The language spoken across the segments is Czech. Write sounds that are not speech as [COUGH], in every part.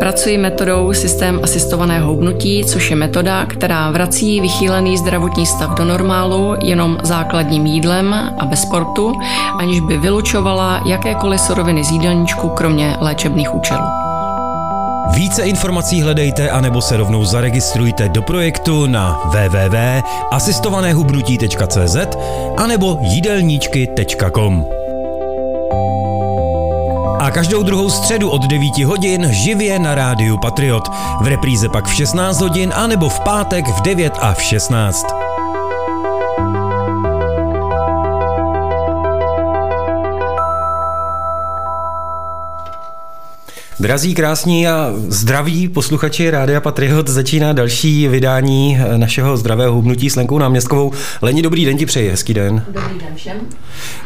Pracuji metodou systém asistovaného hubnutí, což je metoda, která vrací vychýlený zdravotní stav do normálu jenom základním jídlem a bez sportu, aniž by vylučovala jakékoliv suroviny z jídelníčku, kromě léčebných účelů. Více informací hledejte anebo se rovnou zaregistrujte do projektu na www.asistovanéhubnutí.cz anebo jídelníčky.com. A každou druhou středu od 9 hodin živě na rádiu Patriot. V repríze pak v 16 hodin anebo v pátek v 9 a v 16. Drazí, krásní a zdraví posluchači Rádia Patriot začíná další vydání našeho zdravého hubnutí s Lenkou Náměstkovou. Leni, dobrý den ti přeji, hezký den. Dobrý den všem.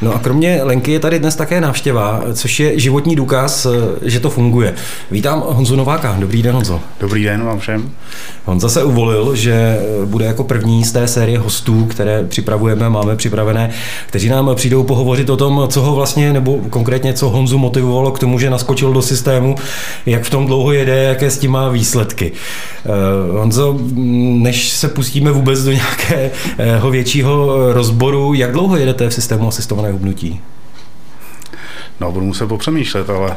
No a kromě Lenky je tady dnes také návštěva, což je životní důkaz, že to funguje. Vítám Honzu Nováka. Dobrý den, Honzo. Dobrý den vám všem. Honza se uvolil, že bude jako první z té série hostů, které připravujeme, máme připravené, kteří nám přijdou pohovořit o tom, co ho vlastně, nebo konkrétně co Honzu motivovalo k tomu, že naskočil do systému jak v tom dlouho jede, jaké s tím má výsledky. Uh, Honzo, než se pustíme vůbec do nějakého většího rozboru, jak dlouho jedete v systému asistované hubnutí? No, budu muset popřemýšlet, ale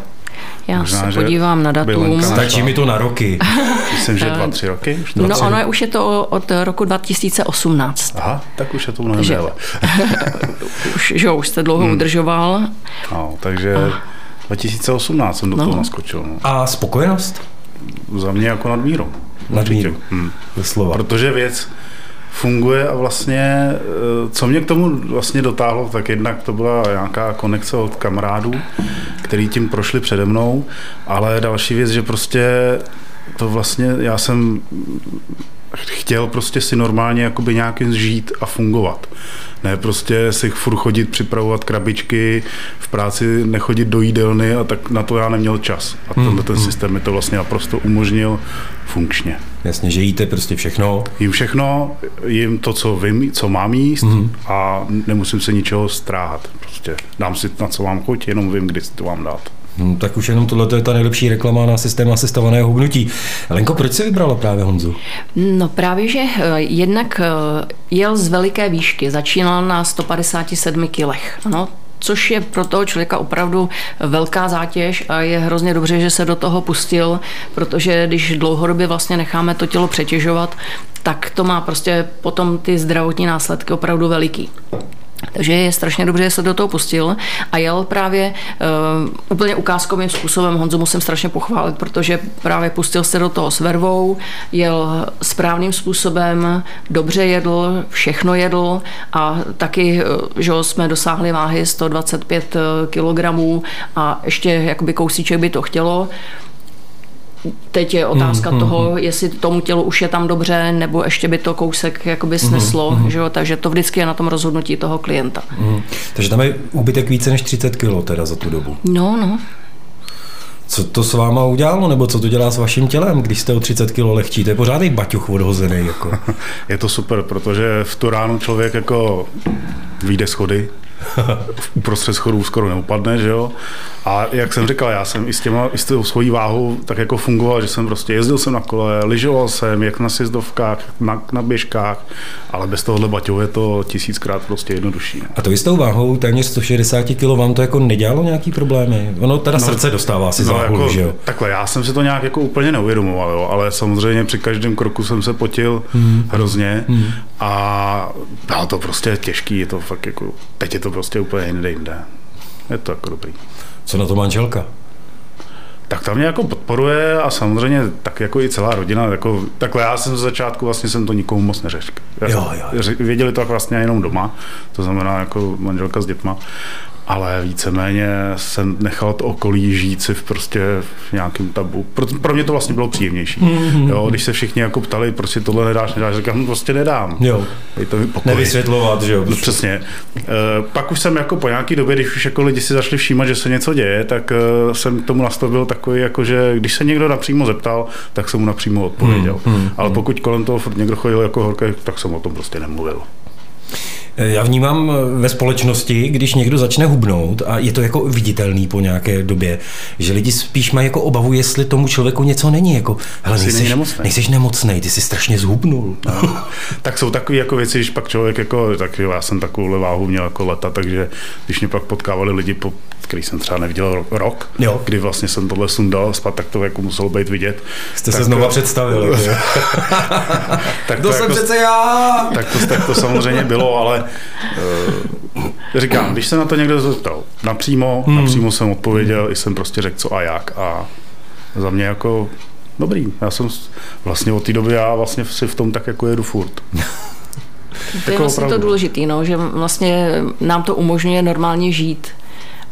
já Možná, se podívám na datum. Stačí mi to na roky. [LAUGHS] Myslím, že dva, tři roky. Už no, ono je, už je to od roku 2018. Aha, tak už je to mnohem déle. [LAUGHS] už, že už jste dlouho hmm. udržoval. No, takže... A 2018 jsem do no. toho naskočil. No. A spokojenost? Za mě jako nadmíru. Nadmíru, hmm. slova. Protože věc funguje a vlastně, eh, co mě k tomu vlastně dotáhlo, tak jednak to byla nějaká konekce od kamarádů, který tím prošli přede mnou, ale další věc, že prostě to vlastně, já jsem chtěl prostě si normálně jakoby nějakým žít a fungovat. Ne prostě si furt chodit, připravovat krabičky, v práci nechodit do jídelny a tak na to já neměl čas. A tenhle hmm, ten hmm. systém mi to vlastně naprosto umožnil funkčně. Jasně, že jíte prostě všechno. Jím všechno, jím to, co vím, co mám jíst hmm. a nemusím se ničeho stráhat. Prostě dám si na co mám chuť, jenom vím, kdy si to mám dát. Hmm, tak už jenom tohle je ta nejlepší reklama na systém asistovaného hubnutí. Lenko, proč jsi vybrala právě Honzu? No právě, že eh, jednak eh, jel z veliké výšky, začínal na 157 kilech. Ano, což je pro toho člověka opravdu velká zátěž a je hrozně dobře, že se do toho pustil, protože když dlouhodobě vlastně necháme to tělo přetěžovat, tak to má prostě potom ty zdravotní následky opravdu veliký. Takže je strašně dobře, že se do toho pustil a jel právě uh, úplně ukázkovým způsobem. Honzu musím strašně pochválit, protože právě pustil se do toho s vervou, jel správným způsobem, dobře jedl, všechno jedl a taky, eh, že jsme dosáhli váhy 125 eh, kg a ještě jakoby kousíček by to chtělo. Teď je otázka mm, toho, mm, jestli tomu tělu už je tam dobře, nebo ještě by to kousek jakoby sneslo, mm, že jo? takže to vždycky je na tom rozhodnutí toho klienta. Mm. Takže tam je úbytek více než 30 kg teda za tu dobu. No, no. Co to s váma udělalo, nebo co to dělá s vaším tělem, když jste o 30 kg lehčí? To je pořádný baťuch odhozený. Jako. [LAUGHS] je to super, protože v tu ránu člověk jako vyjde schody, [LAUGHS] uprostřed schodů skoro neupadne, že jo. A jak jsem říkal, já jsem i s, těma, i s tou svojí váhou tak jako fungoval, že jsem prostě jezdil jsem na kole, lyžoval jsem, jak na sjezdovkách, na, na běžkách, ale bez tohohle baťohu je to tisíckrát prostě jednodušší. A to i s tou váhou téměř 160 kg vám to jako nedělalo nějaký problémy? Ono teda no, srdce dostává si no, záhul, jako, že jo? Takhle, já jsem si to nějak jako úplně neuvědomoval, jo, ale samozřejmě při každém kroku jsem se potil hmm. hrozně hmm. a bylo to prostě těžký, je to fakt jako, teď je to prostě úplně jinde jinde. Je to jako dobrý. Co na to manželka? Tak tam mě jako podporuje a samozřejmě tak jako i celá rodina. Jako, takhle já jsem z začátku vlastně jsem to nikomu moc neřekl. Jo, jo, jo. Věděli to vlastně jenom doma, to znamená jako manželka s dětma. Ale víceméně jsem nechal to okolí žít si v prostě v nějakém tabu. Pro, pro mě to vlastně bylo příjemnější. Mm-hmm. Jo, když se všichni jako ptali, prostě tohle nedáš, nedáš, říkám, prostě nedám. Jo. to mi Nevysvětlovat, že jo. No, přesně. E, pak už jsem jako po nějaký době, když už jako lidi si začali všímat, že se něco děje, tak e, jsem k tomu nastavil takový, jako že když se někdo napřímo zeptal, tak jsem mu napřímo odpověděl. Mm, mm, ale pokud kolem toho furt někdo chodil jako horký, tak jsem o tom prostě nemluvil. Já vnímám ve společnosti, když někdo začne hubnout a je to jako viditelný po nějaké době, že lidi spíš mají jako obavu, jestli tomu člověku něco není. Jako, hele, nejseš, nemocnej. nejseš nemocnej, ty jsi strašně zhubnul. No. [LAUGHS] tak jsou takové jako věci, když pak člověk jako, tak já jsem takovou váhu měl jako leta, takže když mě pak potkávali lidi, po, který jsem třeba neviděl rok, jo. kdy vlastně jsem tohle sundal spát, tak to jako muselo být vidět. Jste tak se znova představil. [LAUGHS] tak to, to jsem jako, přece já! Tak to, tak to samozřejmě bylo, ale říkám, když se na to někdo zeptal, napřímo, hmm. napřímo jsem odpověděl, i jsem prostě řekl co a jak a za mě jako dobrý. Já jsem vlastně od té doby já vlastně si v tom tak jako jedu furt. [LAUGHS] To je jako vlastně opravdu. to důležité, no, že vlastně nám to umožňuje normálně žít.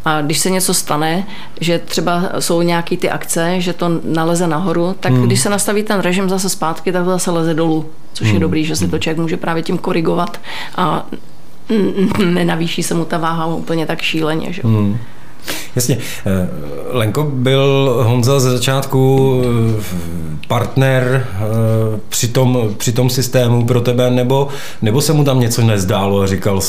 A když se něco stane, že třeba jsou nějaké ty akce, že to naleze nahoru, tak hmm. když se nastaví ten režim zase zpátky, tak to zase leze dolů. Což hmm. je dobrý, že si to člověk může právě tím korigovat a nenavýší se mu ta váha úplně tak šíleně. Že? Hmm. Jasně. Eh, Lenko byl Honza ze začátku eh, partner eh, při tom, při tom systému pro tebe, nebo, nebo se mu tam něco nezdálo a říkal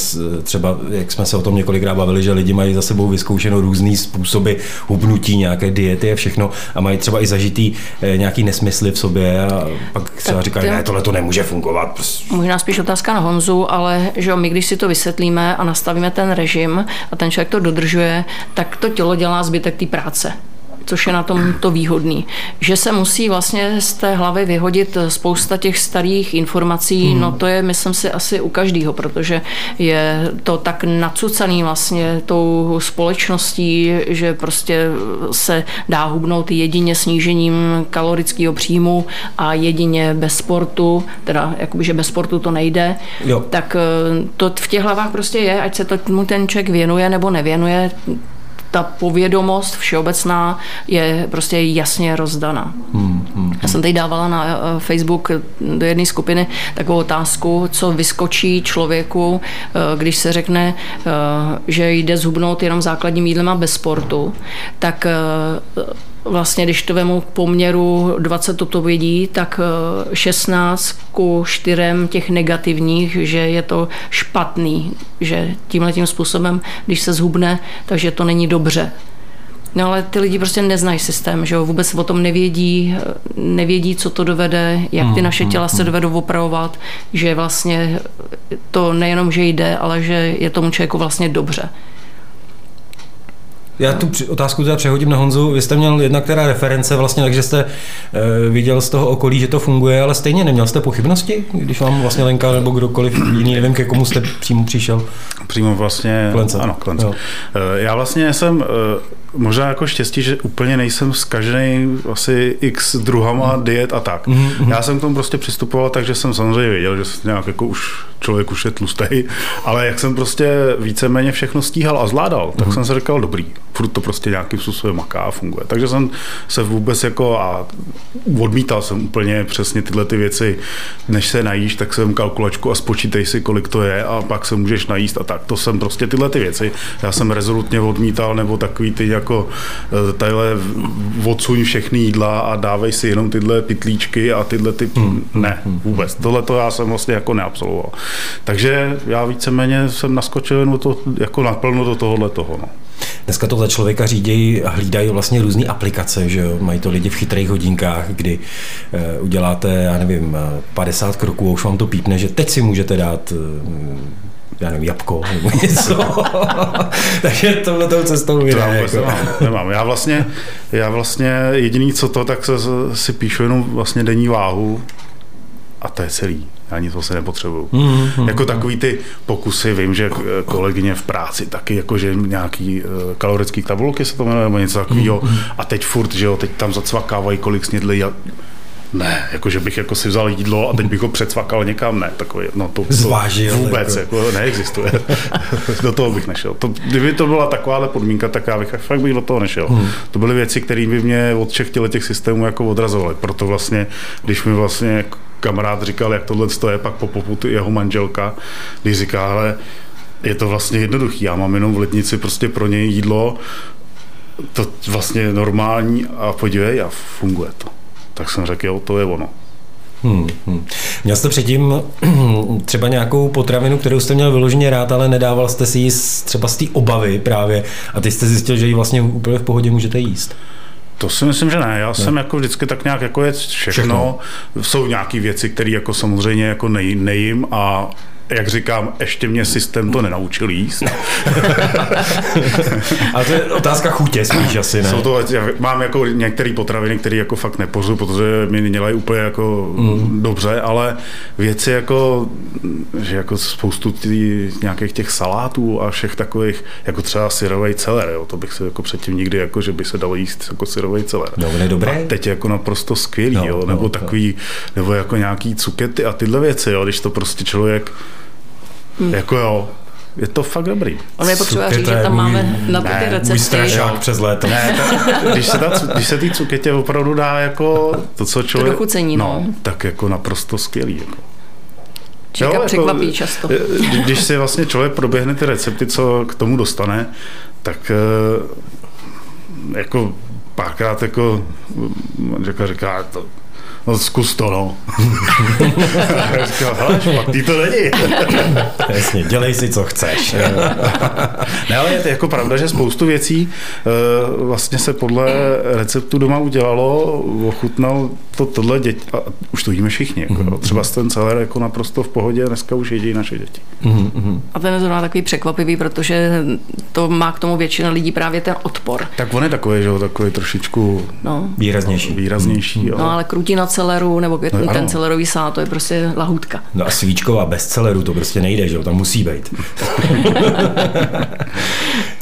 třeba, jak jsme se o tom několikrát bavili, že lidi mají za sebou vyzkoušeno různý způsoby hubnutí, nějaké diety a všechno a mají třeba i zažitý nějaký nesmysly v sobě a pak třeba říkají, ne, tohle to nemůže fungovat. Možná spíš otázka na Honzu, ale že my, když si to vysvětlíme a nastavíme ten režim a ten člověk to dodržuje, tak to tělo dělá zbytek té práce což je na tom to výhodný. Že se musí vlastně z té hlavy vyhodit spousta těch starých informací, hmm. no to je, myslím si, asi u každého, protože je to tak nacucaný vlastně tou společností, že prostě se dá hubnout jedině snížením kalorického příjmu a jedině bez sportu, teda jakoby, že bez sportu to nejde, jo. tak eh, to v těch hlavách prostě je, ať se tomu ten člověk věnuje nebo nevěnuje, ta povědomost všeobecná je prostě jasně rozdaná. Hmm, hmm, Já jsem tady dávala na eh, Facebook do jedné skupiny takovou otázku, co vyskočí člověku, eh, když se řekne, eh, že jde zhubnout jenom základním jídlem a bez sportu, tak vlastně, když to vemu k poměru 20 odpovědí, tak 16 eh, ku 4 těch negativních, že je to špatný, že tímhle tím způsobem, když se zhubne, takže to není dobře. No ale ty lidi prostě neznají systém, že jo, vůbec o tom nevědí, eh, nevědí, co to dovede, jak ty hmm, naše hmm, těla se hmm. dovedou opravovat, že vlastně to nejenom, že jde, ale že je tomu člověku vlastně dobře. Já tu otázku teda přehodím na Honzu. Vy jste měl jedna která reference vlastně, takže jste e, viděl z toho okolí, že to funguje, ale stejně neměl jste pochybnosti, když vám vlastně Lenka nebo kdokoliv jiný, nevím, ke komu jste přímo přišel? Přímo vlastně, klence. ano, klence. Jo. E, já vlastně jsem e, možná jako štěstí, že úplně nejsem zkažený asi x druhama diet a tak. Mm-hmm. Já jsem k tomu prostě přistupoval, takže jsem samozřejmě věděl, že nějak jako už člověk už je tlustý, ale jak jsem prostě víceméně všechno stíhal a zvládal, tak mm-hmm. jsem si říkal, dobrý, furt to prostě nějakým způsobem maká a funguje. Takže jsem se vůbec jako a odmítal jsem úplně přesně tyhle ty věci, než se najíš, tak jsem kalkulačku a spočítej si, kolik to je a pak se můžeš najíst a tak. To jsem prostě tyhle ty věci. Já jsem rezolutně odmítal, nebo takový ty jako eh, tadyhle odsuň všechny jídla a dávej si jenom tyhle pitlíčky a tyhle ty... Hmm, hmm ne, hmm, vůbec. Tohle to já jsem vlastně jako neabsolvoval. Takže já víceméně jsem naskočil jenom to, jako naplno do tohohle toho. No. Dneska to za člověka řídějí a hlídají vlastně různé aplikace, že jo? Mají to lidi v chytrých hodinkách, kdy uh, uděláte, já nevím, 50 kroků a už vám to pípne, že teď si můžete dát já nevím, jabko nebo něco. [LAUGHS] Takže tohle tou cestou to já jako. nemám, nemám. Já vlastně, já vlastně jediný co to, tak se, si píšu jenom vlastně denní váhu a to je celý. Já nic vlastně nepotřebuju. Mm-hmm. Jako takový ty pokusy, vím, že kolegyně v práci taky, jakože nějaký uh, kalorický tabulky se to jmenuje, nebo něco takového. Mm-hmm. A teď furt, že jo, teď tam zacvakávají, kolik snědli. Ne, jako že bych jako si vzal jídlo a teď bych ho předsvakal někam, ne, takový, no to, to Zvážil, vůbec jako. jako. neexistuje. [LAUGHS] do toho bych nešel. To, kdyby to byla takováhle podmínka, tak já bych fakt bych do toho nešel. Hmm. To byly věci, které by mě od všech těch systémů jako odrazovaly. Proto vlastně, když mi vlastně kamarád říkal, jak tohle je, pak po poputu jeho manželka, když říká, ale je to vlastně jednoduchý, já mám jenom v letnici prostě pro něj jídlo, to vlastně normální a podívej a funguje to. Tak jsem řekl, jo, to je ono. Hmm, hmm. Měl jste předtím [CLEARS THROAT] třeba nějakou potravinu, kterou jste měl vyloženě rád, ale nedával jste si ji třeba z té obavy právě a teď jste zjistil, že ji vlastně úplně v pohodě můžete jíst. To si myslím, že ne. Já ne. jsem jako vždycky tak nějak jako je všechno. všechno. Jsou nějaké věci, které jako samozřejmě jako nej, nejím a jak říkám, ještě mě systém to nenaučil jíst. [LAUGHS] Ale to je otázka chutě spíš asi, ne? Jsou to, mám jako některé potraviny, které jako fakt nepořu, protože mi dělají úplně jako mm. dobře, ale věci jako, že jako spoustu tý, nějakých těch salátů a všech takových, jako třeba syrový celer, jo, to bych se jako předtím nikdy, jako, že by se dalo jíst jako syrový celer. Dobré, dobré. A teď je jako naprosto skvělý, no, jo, nebo no, takový, no. nebo jako nějaký cukety a tyhle věci, jo, když to prostě člověk Hmm. Jako jo, je to fakt dobrý. On je potřeba říct, že tam můj, máme na ty, ne, recepty. Můj strašák přes léto. Ne, ta, [LAUGHS] když, se ta, když se ty cuketě opravdu dá jako to, co člověk... To dochucení, no. no. tak jako naprosto skvělý. Jako. Čeka jo, překvapí jako, často. Když si vlastně člověk proběhne ty recepty, co k tomu dostane, tak eh, jako párkrát jako manželka říká, to, no zkus to, no. Říkal, [LAUGHS] hele, špatný to není. [LAUGHS] Jasně, dělej si, co chceš. [LAUGHS] ne, ale je to jako pravda, že spoustu věcí uh, vlastně se podle receptu doma udělalo, ochutnal to tohle děti, a už to víme všichni. Jako, mm-hmm. Třeba ten celer jako naprosto v pohodě, dneska už jedí naše děti. Mm-hmm. A ten je zrovna takový překvapivý, protože to má k tomu většina lidí právě ten odpor. Tak on je takový, že jo, takový trošičku no. výraznější. výraznější mm-hmm. No ale krutina celeru nebo no, ten celerový salát, to je prostě lahůdka. No a svíčková bez celeru, to prostě nejde, že jo, tam musí být. [LAUGHS]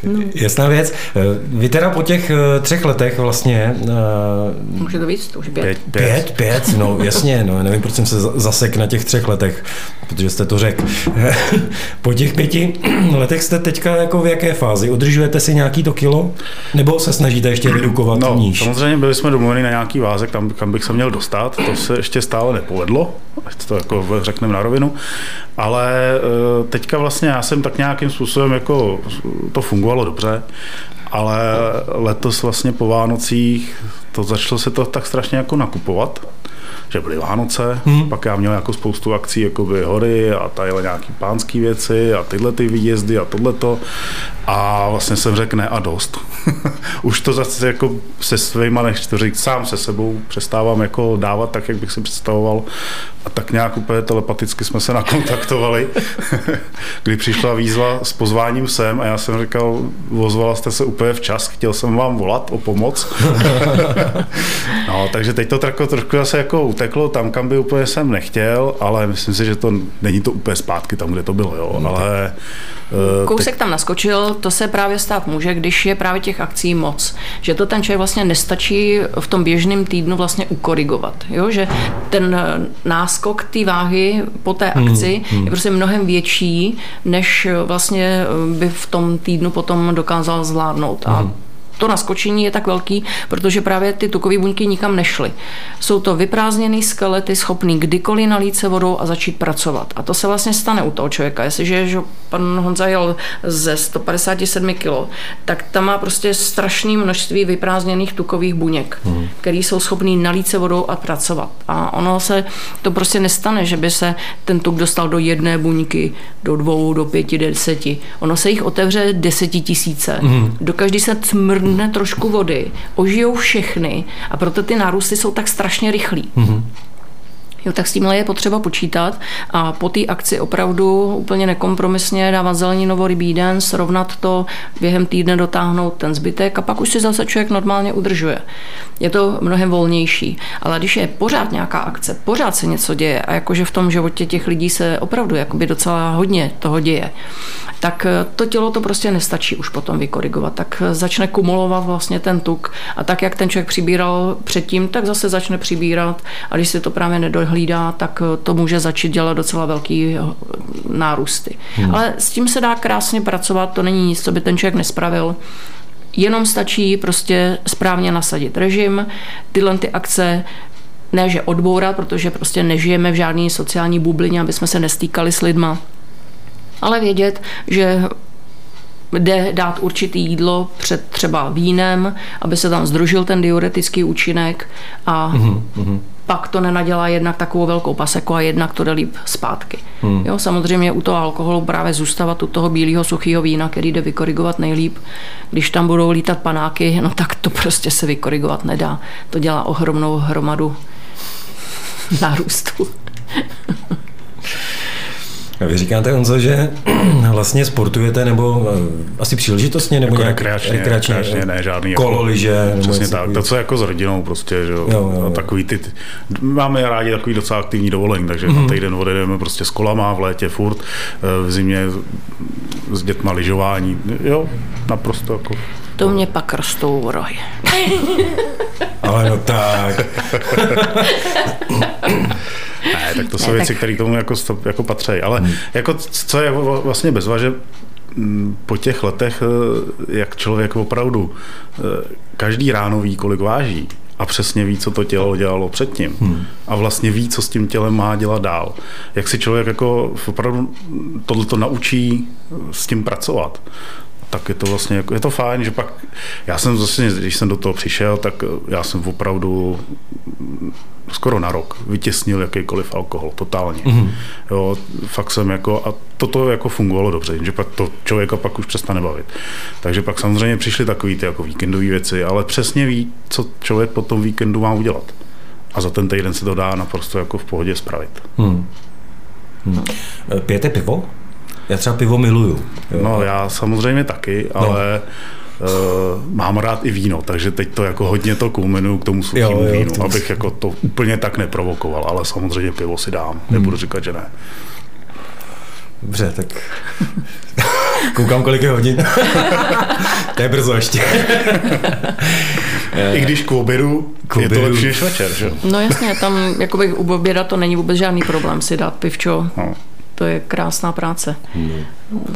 no. Jasná věc. Vy teda po těch eh, třech letech vlastně... Uh, Může to víc, to už pět. Pět, pět, pět no [LAUGHS] jasně, no nevím, proč jsem se zasek na těch třech letech, protože jste to řekl. [LAUGHS] po těch pěti [CLEARS THROAT] letech jste teďka jako v jaké fázi? Udržujete si nějaký to kilo? Nebo se snažíte ještě redukovat no, níž? samozřejmě byli jsme domluveni na nějaký váze, tam, kam bych se měl dostat. To se ještě stále nepovedlo, ať to jako řekneme na rovinu. Ale eh, teďka vlastně já jsem tak nějakým způsobem jako to fungovalo dobře, ale letos vlastně po Vánocích to začalo se to tak strašně jako nakupovat že byly Vánoce, hmm. pak já měl jako spoustu akcí, jako by hory a tady nějaký pánský věci a tyhle ty výjezdy a tohleto. A vlastně jsem řekl ne a dost. [LAUGHS] Už to zase jako se svýma, než to říct sám se sebou, přestávám jako dávat tak, jak bych si představoval. A tak nějak úplně telepaticky jsme se nakontaktovali, [LAUGHS] kdy přišla výzva s pozváním sem a já jsem říkal, ozvala jste se úplně včas, chtěl jsem vám volat o pomoc. [LAUGHS] no, takže teď to trošku, trošku zase jako uteklo tam, kam by úplně jsem nechtěl, ale myslím si, že to není to úplně zpátky tam, kde to bylo, jo, no, ale Eh, Kousek tam naskočil, to se právě stát může, když je právě těch akcí moc. Že to ten člověk vlastně nestačí v tom běžném týdnu vlastně ukorigovat. Jo? Že ten eh, náskok té váhy po té hmm, akci hmm, hmm. je prostě mnohem větší, než vlastně eh, by v tom týdnu potom dokázal zvládnout. A hmm to naskočení je tak velký, protože právě ty tukové buňky nikam nešly. Jsou to vyprázdněné skelety, schopný kdykoliv nalít se vodou a začít pracovat. A to se vlastně stane u toho člověka. Jestliže že pan Honza jel ze 157 kg, tak tam má prostě strašné množství vyprázdněných tukových buněk, hmm. které jsou schopný nalít se vodou a pracovat. A ono se to prostě nestane, že by se ten tuk dostal do jedné buňky, do dvou, do pěti, deseti. Ono se jich otevře desetitisíce. Hmm. Do každý se tmr prudne trošku vody, ožijou všechny a proto ty nárůsty jsou tak strašně rychlí. Mm-hmm. Jo, tak s tímhle je potřeba počítat a po té akci opravdu úplně nekompromisně dávat zeleninový den, srovnat to, během týdne dotáhnout ten zbytek a pak už si zase člověk normálně udržuje. Je to mnohem volnější. Ale když je pořád nějaká akce, pořád se něco děje a jakože v tom životě těch lidí se opravdu jakoby docela hodně toho děje, tak to tělo to prostě nestačí už potom vykorigovat. Tak začne kumulovat vlastně ten tuk a tak, jak ten člověk přibíral předtím, tak zase začne přibírat a když si to právě nedohlídá, tak to může začít dělat docela velký nárůsty. Hmm. Ale s tím se dá krásně pracovat, to není nic, co by ten člověk nespravil. Jenom stačí prostě správně nasadit režim, tyhle ty akce ne, že odbourat, protože prostě nežijeme v žádné sociální bublině, aby jsme se nestýkali s lidma, ale vědět, že jde dát určitý jídlo před třeba vínem, aby se tam združil ten diuretický účinek a mm-hmm pak to nenadělá jednak takovou velkou paseku a jednak to jde líp zpátky. Hmm. Jo, samozřejmě u toho alkoholu právě zůstávat u toho bílého suchého vína, který jde vykorigovat nejlíp. Když tam budou lítat panáky, no tak to prostě se vykorigovat nedá. To dělá ohromnou hromadu [LAUGHS] nárůstu. A vy říkáte, Honzo, že [CLEARS THROAT] vlastně sportujete nebo eh, asi příležitostně nebo jako nějak rekreačně, rekreačně, rekreačně, ne, žádný kolo, jako, liže. Přesně tak, to co jako s rodinou prostě, že jo, jo, jo, takový ty, máme rádi takový docela aktivní dovolení, takže mm-hmm. na týden odjedeme prostě s kolama v létě furt, eh, v zimě s dětma lyžování, jo, naprosto jako to mě pak rostou rohy. Ale no tak. [LAUGHS] ne, tak to [LAUGHS] jsou ne, věci, tak... které k tomu jako, jako patří. Ale hmm. jako, co je vlastně bezva, že mm, po těch letech, eh, jak člověk opravdu eh, každý ráno ví, kolik váží, a přesně ví, co to tělo dělalo předtím. Hmm. A vlastně ví, co s tím tělem má dělat dál. Jak si člověk jako opravdu tohleto naučí s tím pracovat tak je to vlastně jako, je to fajn, že pak, já jsem zase, když jsem do toho přišel, tak já jsem opravdu skoro na rok vytěsnil jakýkoliv alkohol, totálně. Mm-hmm. Jo, fakt jsem jako, a toto jako fungovalo dobře, že pak to člověka pak už přestane bavit. Takže pak samozřejmě přišly takové ty jako víkendové věci, ale přesně ví, co člověk po tom víkendu má udělat. A za ten týden se to dá naprosto jako v pohodě spravit. Hmm. Hmm. Pijete pivo? Já třeba pivo miluju. Jo. No já samozřejmě taky, no. Uh, mám rád i víno, takže teď to jako hodně to kulminuju k tomu suchému vínu, tomu abych jako to úplně tak neprovokoval, ale samozřejmě pivo si dám, hmm. nebudu říkat, že ne. Dobře, tak [LAUGHS] koukám, kolik je hodin. [LAUGHS] to je brzo ještě. I když k obědu, k obědu je to lepší než večer, že? No jasně, tam jakoby u oběda to není vůbec žádný problém si dát pivčo. No to je krásná práce. Hmm.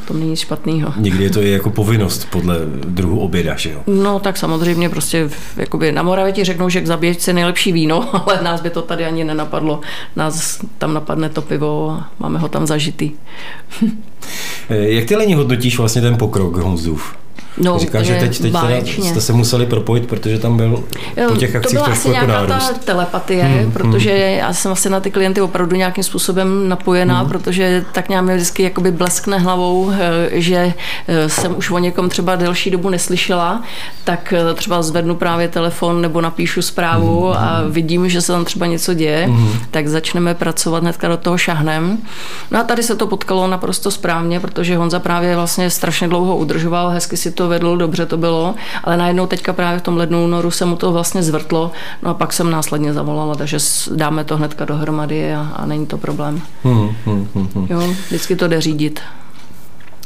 To není nic špatného. Někdy je to i jako povinnost podle druhu oběda, že jo? No tak samozřejmě prostě jakoby na Moravě ti řeknou, že k zaběžce nejlepší víno, [LAUGHS] ale nás by to tady ani nenapadlo. Nás tam napadne to pivo a máme ho tam zažitý. [LAUGHS] Jak ty lení hodnotíš vlastně ten pokrok Honzův? No, Říká, že teď, teď teda jste se museli propojit, protože tam byl po těch akcích trošku jako nárůst. ta telepatie, hmm, hmm. protože hmm. já jsem asi na ty klienty opravdu nějakým způsobem napojená, hmm. protože tak nějak mi vždycky jakoby bleskne hlavou, eh, že eh, jsem už o někom třeba delší dobu neslyšela, tak eh, třeba zvednu právě telefon nebo napíšu zprávu hmm. a vidím, že se tam třeba něco děje, hmm. tak začneme pracovat hnedka do toho šahnem. No a tady se to potkalo naprosto správně, protože Honza právě vlastně strašně dlouho udržoval, hezky si to vedl, dobře to bylo, ale najednou teďka právě v tom lednu, únoru se mu to vlastně zvrtlo, no a pak jsem následně zavolala, takže dáme to hnedka dohromady a, a není to problém. Hmm, hmm, hmm, hmm. Jo, vždycky to jde řídit.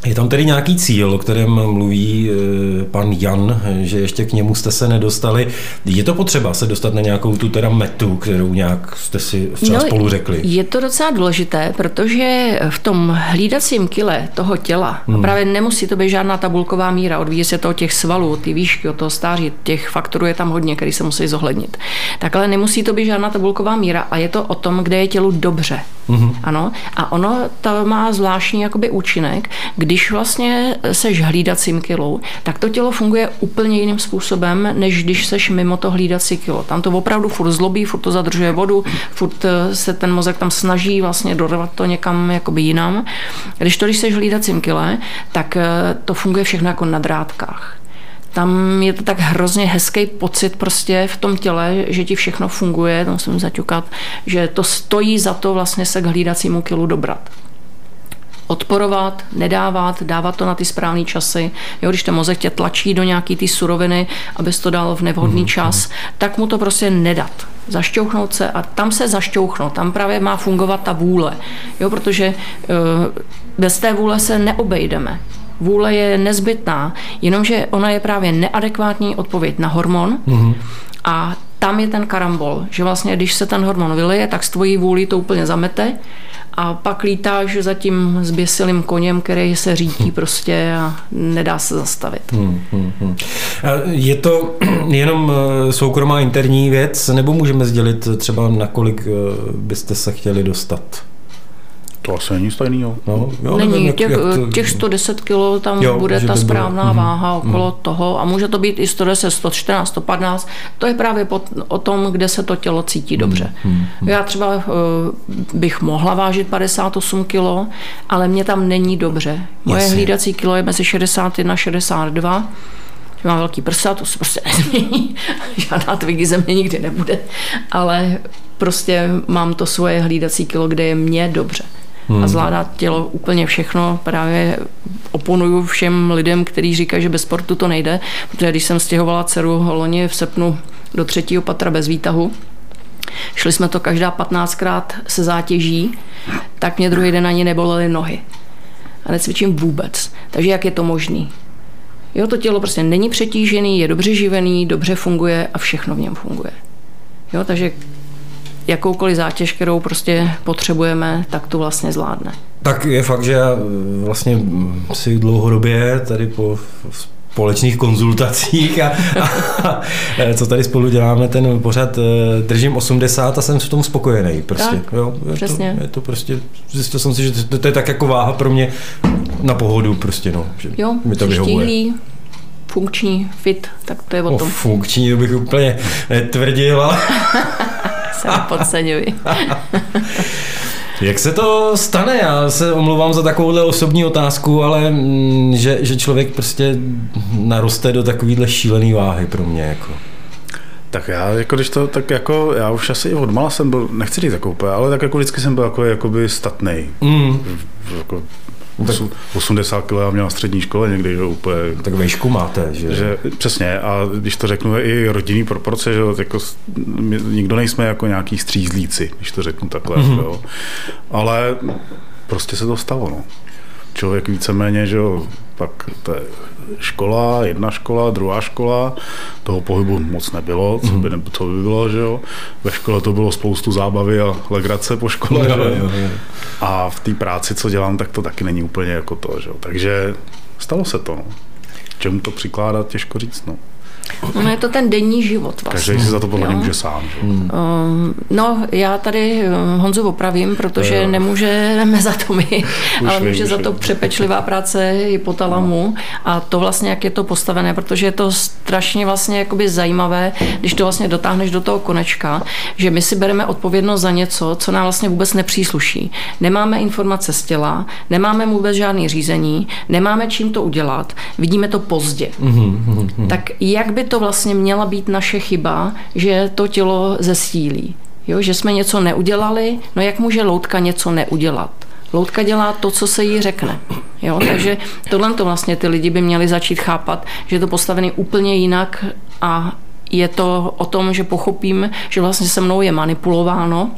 Je tam tedy nějaký cíl, o kterém mluví eh, pan Jan, že ještě k němu jste se nedostali. Je to potřeba se dostat na nějakou tu teda metu, kterou nějak jste si třeba no, spolu řekli? Je to docela důležité, protože v tom hlídacím kile toho těla, hmm. právě nemusí to být žádná tabulková míra, odvíjí se to od těch svalů, ty výšky, od toho stáří, těch faktorů je tam hodně, který se musí zohlednit. Tak ale nemusí to být žádná tabulková míra a je to o tom, kde je tělu dobře. Hmm. Ano, a ono to má zvláštní jakoby účinek, kdy když vlastně seš hlídacím kilou, tak to tělo funguje úplně jiným způsobem, než když seš mimo to hlídací kilo. Tam to opravdu furt zlobí, furt to zadržuje vodu, furt eh, se ten mozek tam snaží vlastně dorvat to někam jakoby jinam. Když to, když seš hlídacím kile, tak eh, to funguje všechno jako na drátkách. Tam je to tak hrozně hezký pocit prostě v tom těle, že ti všechno funguje, to musím zaťukat, že to stojí za to vlastně se k hlídacímu kilu dobrat odporovat, nedávat, dávat to na ty správné časy. Jo, když ten mozek tě tlačí do nějaký ty suroviny, abys to dal v nevhodný mm-hmm. čas, tak mu to prostě nedat. Zašťouchnout se a tam se zašťouchnout, tam právě má fungovat ta vůle. Jo, protože uh, bez té vůle se neobejdeme. Vůle je nezbytná, jenomže ona je právě neadekvátní odpověď na hormon mm-hmm. a tam je ten karambol, že vlastně když se ten hormon vyleje, tak s tvojí vůlí to úplně zamete a pak lítáš za tím zběsilým koněm, který se řídí prostě a nedá se zastavit. Hmm, hmm, hmm. Je to [CLEARS THROAT] jenom eh, soukromá interní věc, nebo můžeme sdělit třeba, nakolik eh, byste se chtěli dostat? To asi není stejný, No, jo, není, nevím, těch, jak to... těch 110 kg tam jo, bude ta správná bylo. Mhm, váha mm, okolo mm. toho a může to být i 110, 114, 115. To je právě pod, o tom, kde se to tělo cítí dobře. Mm, mm, Já třeba uh, bych mohla vážit 58 kg, ale mě tam není dobře. Moje Jasně. hlídací kilo je mezi 61 a 62 že mám velký prsa, to se prostě [LAUGHS] nezmění, žádná tvigy mě nikdy nebude, ale prostě mám to svoje hlídací kilo, kde je mě dobře hmm. a zvládá tělo úplně všechno. Právě oponuju všem lidem, kteří říkají, že bez sportu to nejde, protože když jsem stěhovala dceru loni v srpnu do třetího patra bez výtahu, šli jsme to každá 15krát se zátěží, tak mě druhý den ani nebolely nohy. A necvičím vůbec. Takže jak je to možný? Jo, to tělo prostě není přetížený, je dobře živený, dobře funguje a všechno v něm funguje. Jo, takže jakoukoliv zátěž, kterou prostě potřebujeme, tak to vlastně zvládne. Tak je fakt, že já eh, vlastně si dlouhodobě tady po společných konzultacích a, a, a co tady spolu děláme, ten pořád eh, držím 80 a jsem v tom spokojený. Prostě, tak, jo, je přesně. To, je to prostě, zjistil jsem si, že to, to je tak jako váha pro mě na pohodu prostě, no, že jo, mi to vyhovuje. Štíhlý, funkční, fit, tak to je o tom. O, funkční, to bych úplně netvrdil, ale [LAUGHS] se podceňuji. [LAUGHS] Jak se to stane? Já se omlouvám za takovouhle osobní otázku, ale mm, že, že člověk prostě naroste do takovýhle šílený váhy pro mě. Jako. Tak já, jako když to, tak jako, já už asi i odmala jsem byl, nechci říct jako úplně, ale tak jako vždycky jsem byl jako, jakoby statnej. Mm. Jako, No tak 80 kg měl na střední škole někdy, že úplně. Tak vejšku máte, že? že? Přesně, a když to řeknu, i rodinný proporce, že jako, my, nikdo nejsme jako nějaký střízlíci, když to řeknu takhle, mm-hmm. jo. Ale prostě se to stalo, no. Člověk víceméně, že jo, pak to je škola, jedna škola, druhá škola, toho pohybu moc nebylo, co by, ne, co by bylo, že jo. Ve škole to bylo spoustu zábavy a legrace po škole, jo, že? Jo, jo. A v té práci, co dělám, tak to taky není úplně jako to, že jo. Takže stalo se to, no. Čemu to přikládat, těžko říct, no. No je to ten denní život vlastně. Každý si za to podle může sám. Že? Hmm. Um, no já tady um, Honzu opravím, protože jo. nemůžeme za to my, už ale může za to přepečlivá práce hypotalamu no. a to vlastně, jak je to postavené, protože je to strašně vlastně jakoby zajímavé, když to vlastně dotáhneš do toho konečka, že my si bereme odpovědnost za něco, co nám vlastně vůbec nepřísluší. Nemáme informace z těla, nemáme vůbec žádný řízení, nemáme čím to udělat, vidíme to pozdě. Mm-hmm. Tak jak by to vlastně měla být naše chyba, že to tělo zesílí? Jo, že jsme něco neudělali, no jak může loutka něco neudělat? Loutka dělá to, co se jí řekne. Jo? Takže tohle to vlastně ty lidi by měli začít chápat, že je to postavený úplně jinak a je to o tom, že pochopím, že vlastně se mnou je manipulováno,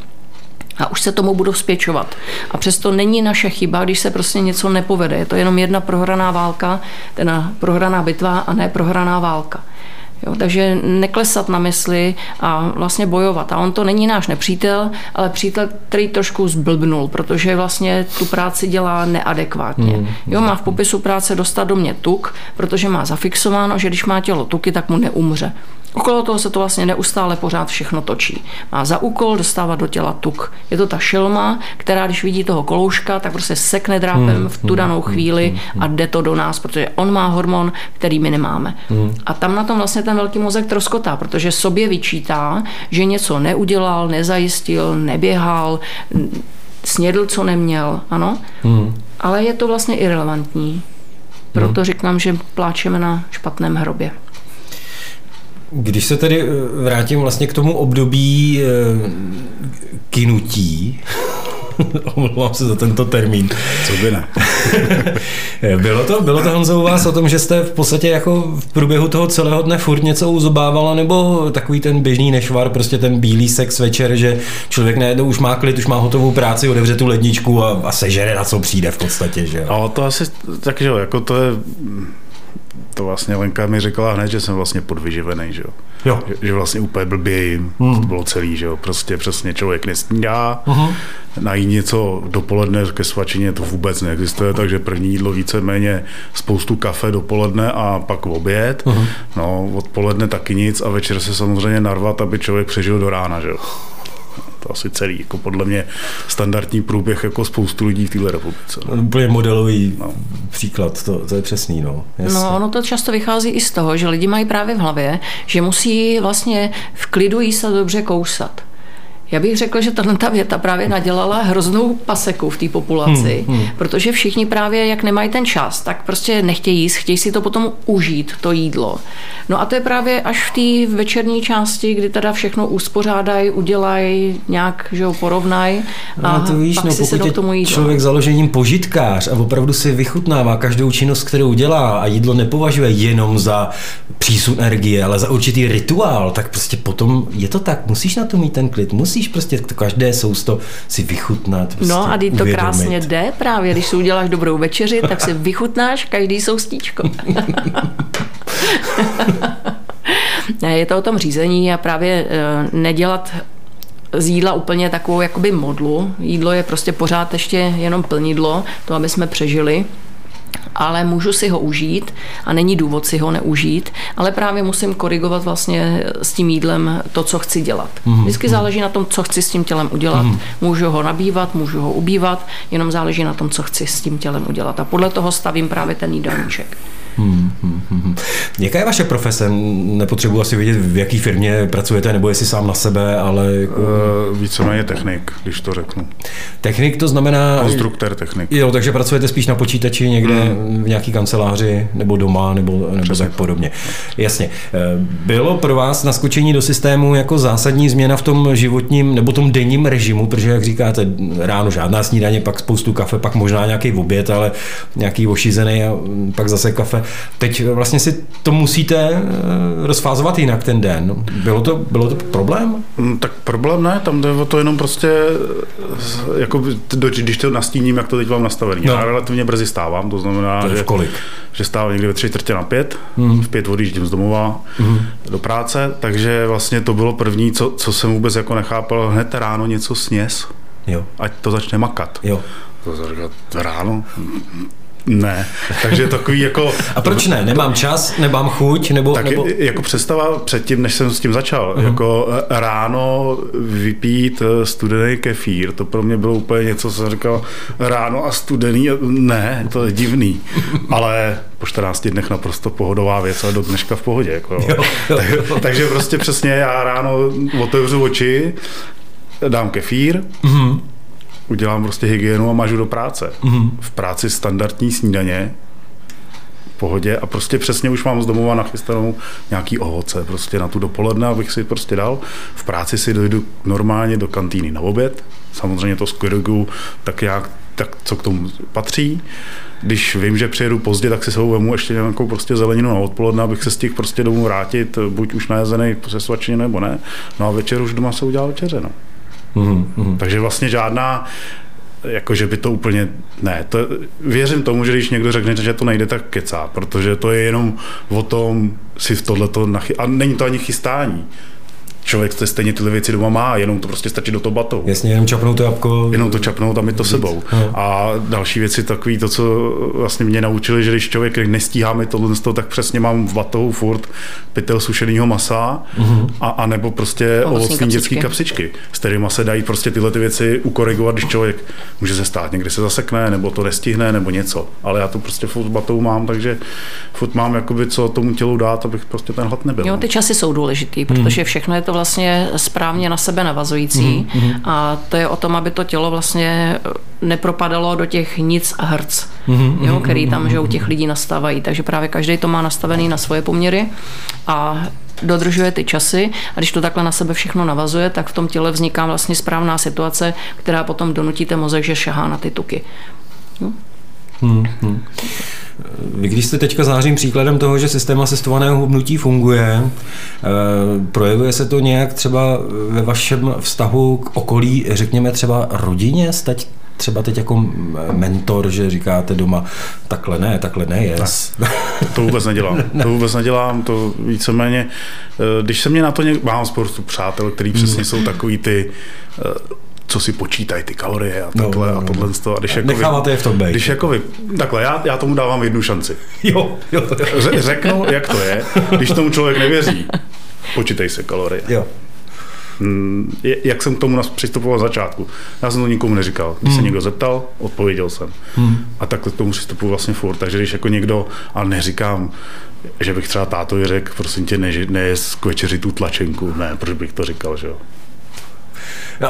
a už se tomu budu vzpěčovat. A přesto není naše chyba, když se prostě něco nepovede. Je to jenom jedna prohraná válka, teda prohraná bitva a ne prohraná válka. Jo, takže neklesat na mysli a vlastně bojovat. A on to není náš nepřítel, ale přítel, který trošku zblbnul, protože vlastně tu práci dělá neadekvátně. Hmm. Jo, má v popisu práce dostat do mě tuk, protože má zafixováno, že když má tělo tuky, tak mu neumře. Okolo toho se to vlastně neustále pořád všechno točí. Má za úkol dostávat do těla tuk. Je to ta šelma, která když vidí toho kolouška, tak prostě sekne drápem hmm, v tu hmm, danou hmm, chvíli a jde to do nás, protože on má hormon, který my nemáme. A tam na tom vlastně ten velký mozek troskotá, protože sobě vyčítá, že něco neudělal, nezajistil, neběhal, snědl, co neměl, ano, hmm. ale je to vlastně irrelevantní. Proto hmm. říkám, že pláčeme na špatném hrobě. Když se tedy vrátím vlastně k tomu období kinutí, [LAUGHS] Omlouvám se za tento termín. Co by ne? [LAUGHS] bylo, to, bylo to Honzo u vás o tom, že jste v podstatě jako v průběhu toho celého dne furt něco uzobávala, nebo takový ten běžný nešvar, prostě ten bílý sex večer, že člověk najednou už má klid, už má hotovou práci, otevře tu ledničku a, a sežere na co přijde v podstatě, že jo? No to asi, takže jo, jako to je to vlastně Lenka mi řekla hned, že jsem vlastně podvyživený, že jo. jo. Že, že, vlastně úplně blbě jim, hmm. to bylo celý, že jo. Prostě přesně člověk nesnídá, uh-huh. nají něco dopoledne ke svačině, to vůbec neexistuje, takže první jídlo víceméně spoustu kafe dopoledne a pak oběd. Uh-huh. No, odpoledne taky nic a večer se samozřejmě narvat, aby člověk přežil do rána, že jo to asi celý, jako podle mě standardní průběh jako spoustu lidí v této republice. No. Úplně modelový no. příklad, to, to je přesný. No. Jasně. no, ono to často vychází i z toho, že lidi mají právě v hlavě, že musí vlastně v klidu jíst a dobře kousat. Já bych řekl, že tahle ta věta právě nadělala hroznou paseku v té populaci, hmm, hmm. protože všichni právě, jak nemají ten čas, tak prostě nechtějí jíst, chtějí si to potom užít, to jídlo. No a to je právě až v té večerní části, kdy teda všechno uspořádají, udělají, nějak, že ho porovnají a no, to víš, pak no, si se k tomu jídlo. člověk založením požitkář a opravdu si vychutnává každou činnost, kterou dělá a jídlo nepovažuje jenom za přísun energie, ale za určitý rituál, tak prostě potom je to tak, musíš na to mít ten klid, musíš musíš prostě to každé sousto si vychutnat. Prostě no a když to krásně jde právě, když si uděláš dobrou večeři, tak si [LAUGHS] vychutnáš každý soustíčko. [LAUGHS] je to o tom řízení a právě eh, nedělat z jídla úplně takovou jakoby modlu. Jídlo je prostě pořád ještě jenom plnidlo, to, aby jsme přežili ale můžu si ho užít a není důvod si ho neužít, ale právě musím korigovat vlastně s tím jídlem to, co chci dělat. Mm-hmm. Vždycky záleží na tom, co chci s tím tělem udělat. Mm-hmm. Můžu ho nabývat, můžu ho ubývat, jenom záleží na tom, co chci s tím tělem udělat. A podle toho stavím právě ten jídelníček. Hmm, hmm, hmm. Jaká je vaše profese? Nepotřebuji asi vědět, v jaké firmě pracujete, nebo jestli sám na sebe, ale... Uh, víceméně technik, když to řeknu. Technik to znamená... Konstruktor technik. Jo, takže pracujete spíš na počítači někde hmm. v nějaký kanceláři, nebo doma, nebo, nebo tak podobně. Jasně. Eh, bylo pro vás naskočení do systému jako zásadní změna v tom životním, nebo tom denním režimu, protože, jak říkáte, ráno žádná snídaně, pak spoustu kafe, pak možná nějaký oběd, ale nějaký ošízený a pak zase kafe. Teď vlastně si to musíte eh, rozfázovat jinak ten den. Bylo to, bylo to problém? Mm, tak problém ne, tam jde o to jenom prostě, eh, jako, když to nastíním, jak to teď mám nastavený. No. Já relativně brzy stávám, to znamená, to že, kolik? že stávám někdy ve tři čtvrtě na pět, mm. v pět odjíždím z domova mm. do práce, takže vlastně to bylo první, co, co jsem vůbec jako nechápal, hned ráno něco sněz, jo. ať to začne makat. Jo. To ráno, ne, takže takový jako... A proč ne? Nemám čas, nemám chuť, nebo... Tak nebo... jako představa předtím, než jsem s tím začal, uh-huh. jako eh, ráno vypít eh, studený kefír, to pro mě bylo úplně něco, co jsem říkal, ráno a studený, ne, to je divný, [LAUGHS] ale po 14 dnech naprosto pohodová věc, ale do dneška v pohodě. Jako. Jo, jo, jo. takže prostě přesně já ráno otevřu oči, dám kefír, uh-huh udělám prostě hygienu a mažu do práce. Mm-hmm. V práci standardní snídaně, v pohodě a prostě přesně už mám z domova nachystanou nějaký ovoce prostě na tu dopoledne, abych si prostě dal. V práci si dojdu normálně do kantýny na oběd, samozřejmě to skorigu tak jak tak co k tomu patří. Když vím, že přijedu pozdě, tak si sebou vemu ještě nějakou prostě zeleninu na odpoledne, abych se z těch prostě domů vrátit, buď už najezený se svačině nebo ne. No a večer už doma se udělal večeře. No. Mm-hmm. Takže vlastně žádná jako, že by to úplně, ne, to, věřím tomu, že když někdo řekne, že to nejde, tak kecá, protože to je jenom o tom si v tohleto, nachy... a není to ani chystání člověk to stejně tyhle věci doma má, jenom to prostě stačí do toho batou. Jasně, jenom čapnout to jabko. Jenom to čapnout a mít to sebou. No. A další věci takový, to, co vlastně mě naučili, že když člověk nestíháme tohle, tak přesně mám v batohu furt pytel sušeného masa uh-huh. a, a, nebo prostě ovocní dětské kapsičky, s kterými se dají prostě tyhle ty věci ukorigovat, když člověk může se stát, někdy se zasekne, nebo to nestihne, nebo něco. Ale já to prostě furt v batohu mám, takže furt mám jakoby co tomu tělu dát, abych prostě ten hlad nebyl. Jo, ty časy jsou důležitý, protože všechno je to vlastně správně na sebe navazující mm-hmm. a to je o tom, aby to tělo vlastně nepropadalo do těch nic a hrc, mm-hmm. jo, který tam že u těch lidí nastávají. Takže právě každý to má nastavený na svoje poměry a dodržuje ty časy a když to takhle na sebe všechno navazuje, tak v tom těle vzniká vlastně správná situace, která potom donutí ten mozek, že šahá na ty tuky. Hm? Hmm, hmm. Vy když jste teďka zářím příkladem toho, že systém asistovaného hubnutí funguje, eh, projevuje se to nějak třeba ve vašem vztahu k okolí, řekněme třeba rodině, stať třeba teď jako mentor, že říkáte doma, takhle ne, takhle ne, yes. Ne, to vůbec nedělám. [LAUGHS] To vůbec nedělám, to víceméně, eh, když se mě na to něk... mám spoustu přátel, který přesně jsou takový ty eh, co si počítají ty kalorie a takhle no, no, no. a tohle. No. A když jako Necháváte je v tom být. Když jako vy, takhle, já, já tomu dávám jednu šanci. Jo, jo, je. Řeknu, jak to je, když tomu člověk nevěří. Počítej se kalorie. Jo. Hmm, jak jsem k tomu přistupoval začátku. Já jsem to nikomu neříkal. Když hmm. se někdo zeptal, odpověděl jsem. Hmm. A takhle k tomu přistupuji vlastně furt. Takže když jako někdo, a neříkám, že bych třeba tátovi řekl, prosím tě, ne, ne k večeři tu tlačenku. Ne, proč bych to říkal, že jo.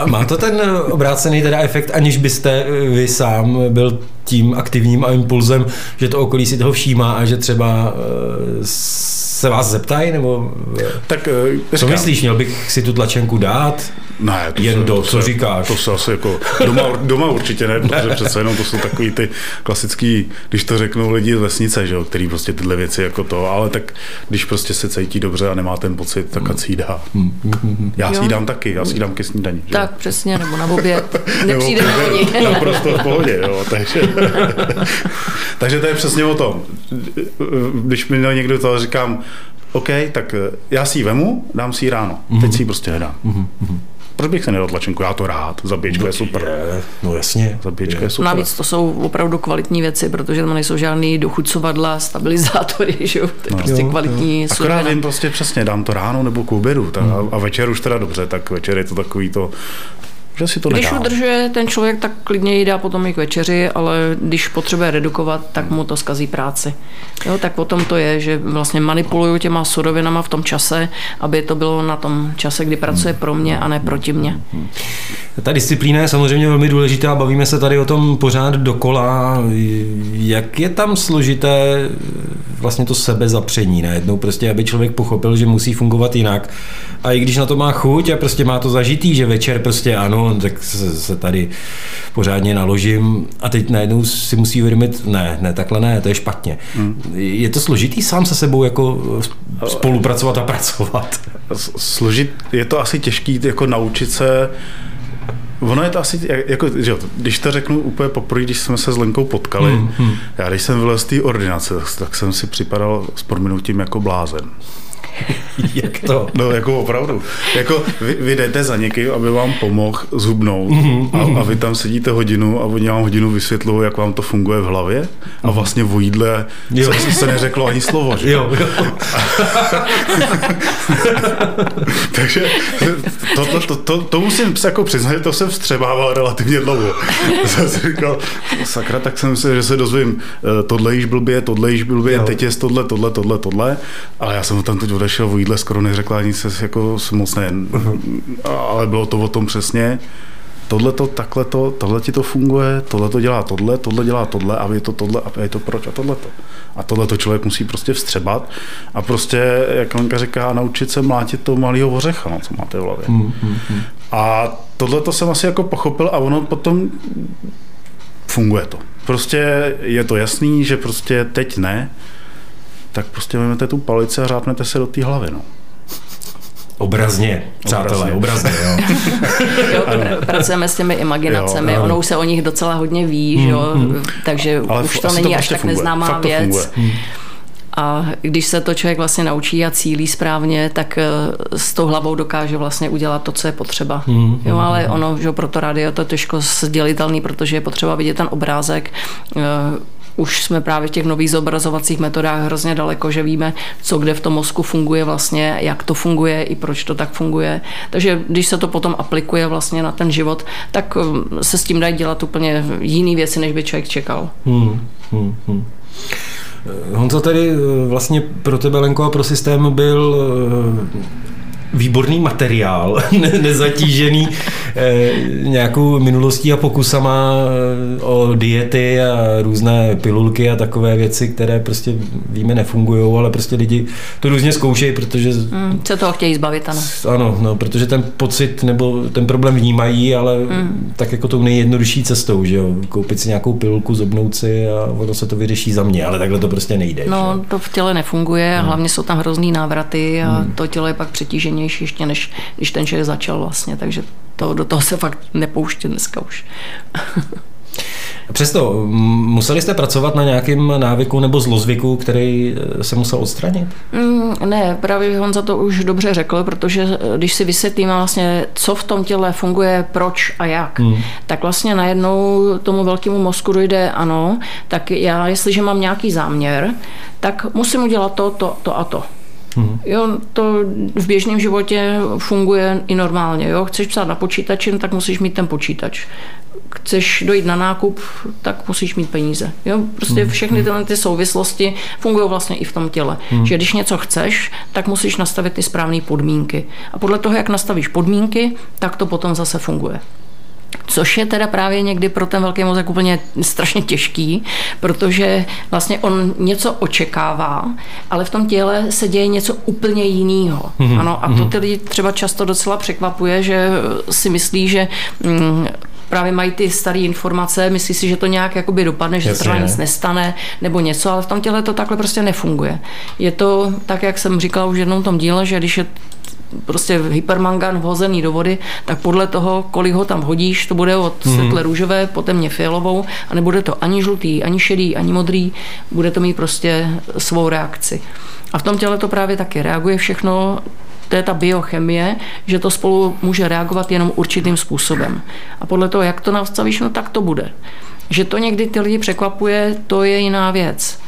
Má to ten obrácený teda efekt, aniž byste vy sám byl tím aktivním a impulzem, že to okolí si toho všímá a že třeba eh, se vás zeptají, nebo tak, co říkám, myslíš, měl bych si tu tlačenku dát? Ne, to jen se, do, to co se, říkáš? To se asi jako, doma, doma určitě ne, protože přece jenom to jsou takový ty klasický, když to řeknou lidi z vesnice, že jo, který prostě tyhle věci jako to, ale tak když prostě se cítí dobře a nemá ten pocit, tak ať si dá. Hmm. Já si dám taky, já si dám ke snídani. Že? Tak přesně, nebo na oběd. [LAUGHS] Nepřijde na [LAUGHS] oni. Naprosto v pohodě, jo, takže, [LAUGHS] takže to je přesně o tom. Když mi někdo to říkám, OK, tak já si ji vemu, dám si ji ráno. Mm-hmm. Teď si ji prostě nedám. Mm-hmm. Proč bych se nedal tlačenku? Já to rád. Zabíječka no, je super. Je, no jasně. Zabíječka je. je super. Navíc to jsou opravdu kvalitní věci, protože tam nejsou žádný dochucovadla, stabilizátory, [LAUGHS] že jo? To je no, prostě jo, kvalitní jo. Akorát vím prostě přesně, dám to ráno nebo k obědu. Tak, hmm. a, večer už teda dobře, tak večer je to takový to že si to Když nedá. udržuje ten člověk, tak klidně jí dá potom i k večeři, ale když potřebuje redukovat, tak mu to skazí práci. Jo, tak potom to je, že vlastně manipuluju těma surovinama v tom čase, aby to bylo na tom čase, kdy pracuje pro mě a ne proti mě. Ta disciplína je samozřejmě velmi důležitá, bavíme se tady o tom pořád dokola. Jak je tam složité vlastně to sebezapření najednou, prostě aby člověk pochopil, že musí fungovat jinak. A i když na to má chuť a prostě má to zažitý, že večer prostě ano, tak se, se tady pořádně naložím a teď najednou si musí uvědomit, ne, ne, takhle ne, to je špatně. Hmm. Je to složitý sám se sebou jako spolupracovat a pracovat? Složit, je to asi těžký jako naučit se Ono je to asi, jako, že jo, když to řeknu úplně poprvé, když jsme se s Lenkou potkali, hmm, hmm. já když jsem vylez z té ordinace, tak jsem si připadal s prominutím jako blázen. [LAUGHS] Jak to? No, jako opravdu. Jako vy, vy jdete za někým, aby vám pomohl zhubnout mm-hmm. a, a vy tam sedíte hodinu a oni vám hodinu vysvětlují, jak vám to funguje v hlavě a mhm. vlastně o jídle jo. se, se neřeklo ani slovo. Že? Jo, jo. [LAUGHS] Takže to, to, to, to, to musím jako přiznat, to jsem vstřebával relativně dlouho. [LAUGHS] jsem si říkal, sakra, tak jsem myslel, že se dozvím, eh, tohle již blbě, tohle již blbě, jo. teď je tohle, tohle, tohle, tohle, ale já jsem tam teď odešel o jídle, skoro neřekla nic jako moc ne, ale bylo to o tom přesně, tohle to, takhle to, tohle ti to funguje, tohle to dělá tohle, tohle dělá tohle a je to tohle a je to proč a tohle to. A tohle to člověk musí prostě vstřebat a prostě, jak Lenka říká, naučit se mlátit to malého ořecha, no, co máte v hlavě. Mm-hmm. A tohle to jsem asi jako pochopil a ono potom funguje to. Prostě je to jasný, že prostě teď ne, tak prostě vezmete tu palici a řápnete se do té hlavy. No. Obrazně, přátelé, obrazně, jo. [LAUGHS] jo pracujeme s těmi imaginacemi, jo, ono už se o nich docela hodně ví, hmm, jo, hmm. takže Ale už to není to až prostě tak funguje. neznámá Fakt věc. Hmm. A když se to člověk vlastně naučí a cílí správně, tak eh, s tou hlavou dokáže vlastně udělat to, co je potřeba. Hmm, jo, ale hmm. ono, že pro to rádio to je těžko sdělitelný, protože je potřeba vidět ten obrázek, eh, už jsme právě v těch nových zobrazovacích metodách hrozně daleko, že víme, co kde v tom mozku funguje vlastně, jak to funguje i proč to tak funguje. Takže když se to potom aplikuje vlastně na ten život, tak um, se s tím dají dělat úplně jiné věci, než by člověk čekal. Hmm, hmm, hmm. Honza, tedy uh, vlastně pro tebe, Lenko, a pro systém byl uh, výborný materiál, [LAUGHS] nezatížený eh, nějakou minulostí a pokusama eh, o diety a různé pilulky a takové věci, které prostě víme nefungují, ale prostě lidi to různě zkoušejí, protože... Mm, se toho chtějí zbavit, ano. Ano, no, protože ten pocit nebo ten problém vnímají, ale mm. tak jako tou nejjednodušší cestou, že jo, koupit si nějakou pilulku, zobnout si a ono se to vyřeší za mě, ale takhle to prostě nejde. No, že? to v těle nefunguje mm. hlavně jsou tam hrozný návraty a mm. to tělo je pak přetíženější ještě, než když ten člověk začal vlastně, takže to, do toho se fakt nepouští dneska už. [LAUGHS] Přesto, museli jste pracovat na nějakém návyku nebo zlozvyku, který eh, se musel odstranit? Mm, ne, právě za to už dobře řekl, protože eh, když si vysvětlíme vlastně, co v tom těle funguje, proč a jak, hmm. tak vlastně najednou tomu velkému mozku dojde ano, tak já, jestliže mám nějaký záměr, tak musím udělat to, to, to a to. Hmm. Jo, to v běžném životě funguje i normálně. Jo? Chceš psát na počítači, no tak musíš mít ten počítač chceš dojít na nákup, tak musíš mít peníze. Jo? Prostě hmm. všechny tyhle ty souvislosti fungují vlastně i v tom těle. Hmm. Že když něco chceš, tak musíš nastavit ty správné podmínky. A podle toho, jak nastavíš podmínky, tak to potom zase funguje. Což je teda právě někdy pro ten velký mozek úplně strašně těžký, protože vlastně on něco očekává, ale v tom těle se děje něco úplně jiného. Mm-hmm. Ano, a to mhm. ty lidi třeba často docela překvapuje, že si myslí, že mm, právě mají ty staré informace, myslí si, že to nějak jakoby dopadne, že se nic nestane nebo něco, ale v tom těle to takhle prostě nefunguje. Je to tak, jak jsem říkala už jednou v tom díle, že když je prostě hypermangan vhozený do vody, tak podle toho, kolik ho tam hodíš, to bude od mm-hmm. světle růžové po temně fialovou a nebude to ani žlutý, ani šedý, ani modrý, bude to mít prostě svou reakci. A v tom těle to právě taky reaguje všechno to je ta biochemie, že to spolu může reagovat jenom určitým způsobem. A podle toho, jak to nastavíš, no tak to bude. Že to někdy ty lidi překvapuje, to je jiná věc.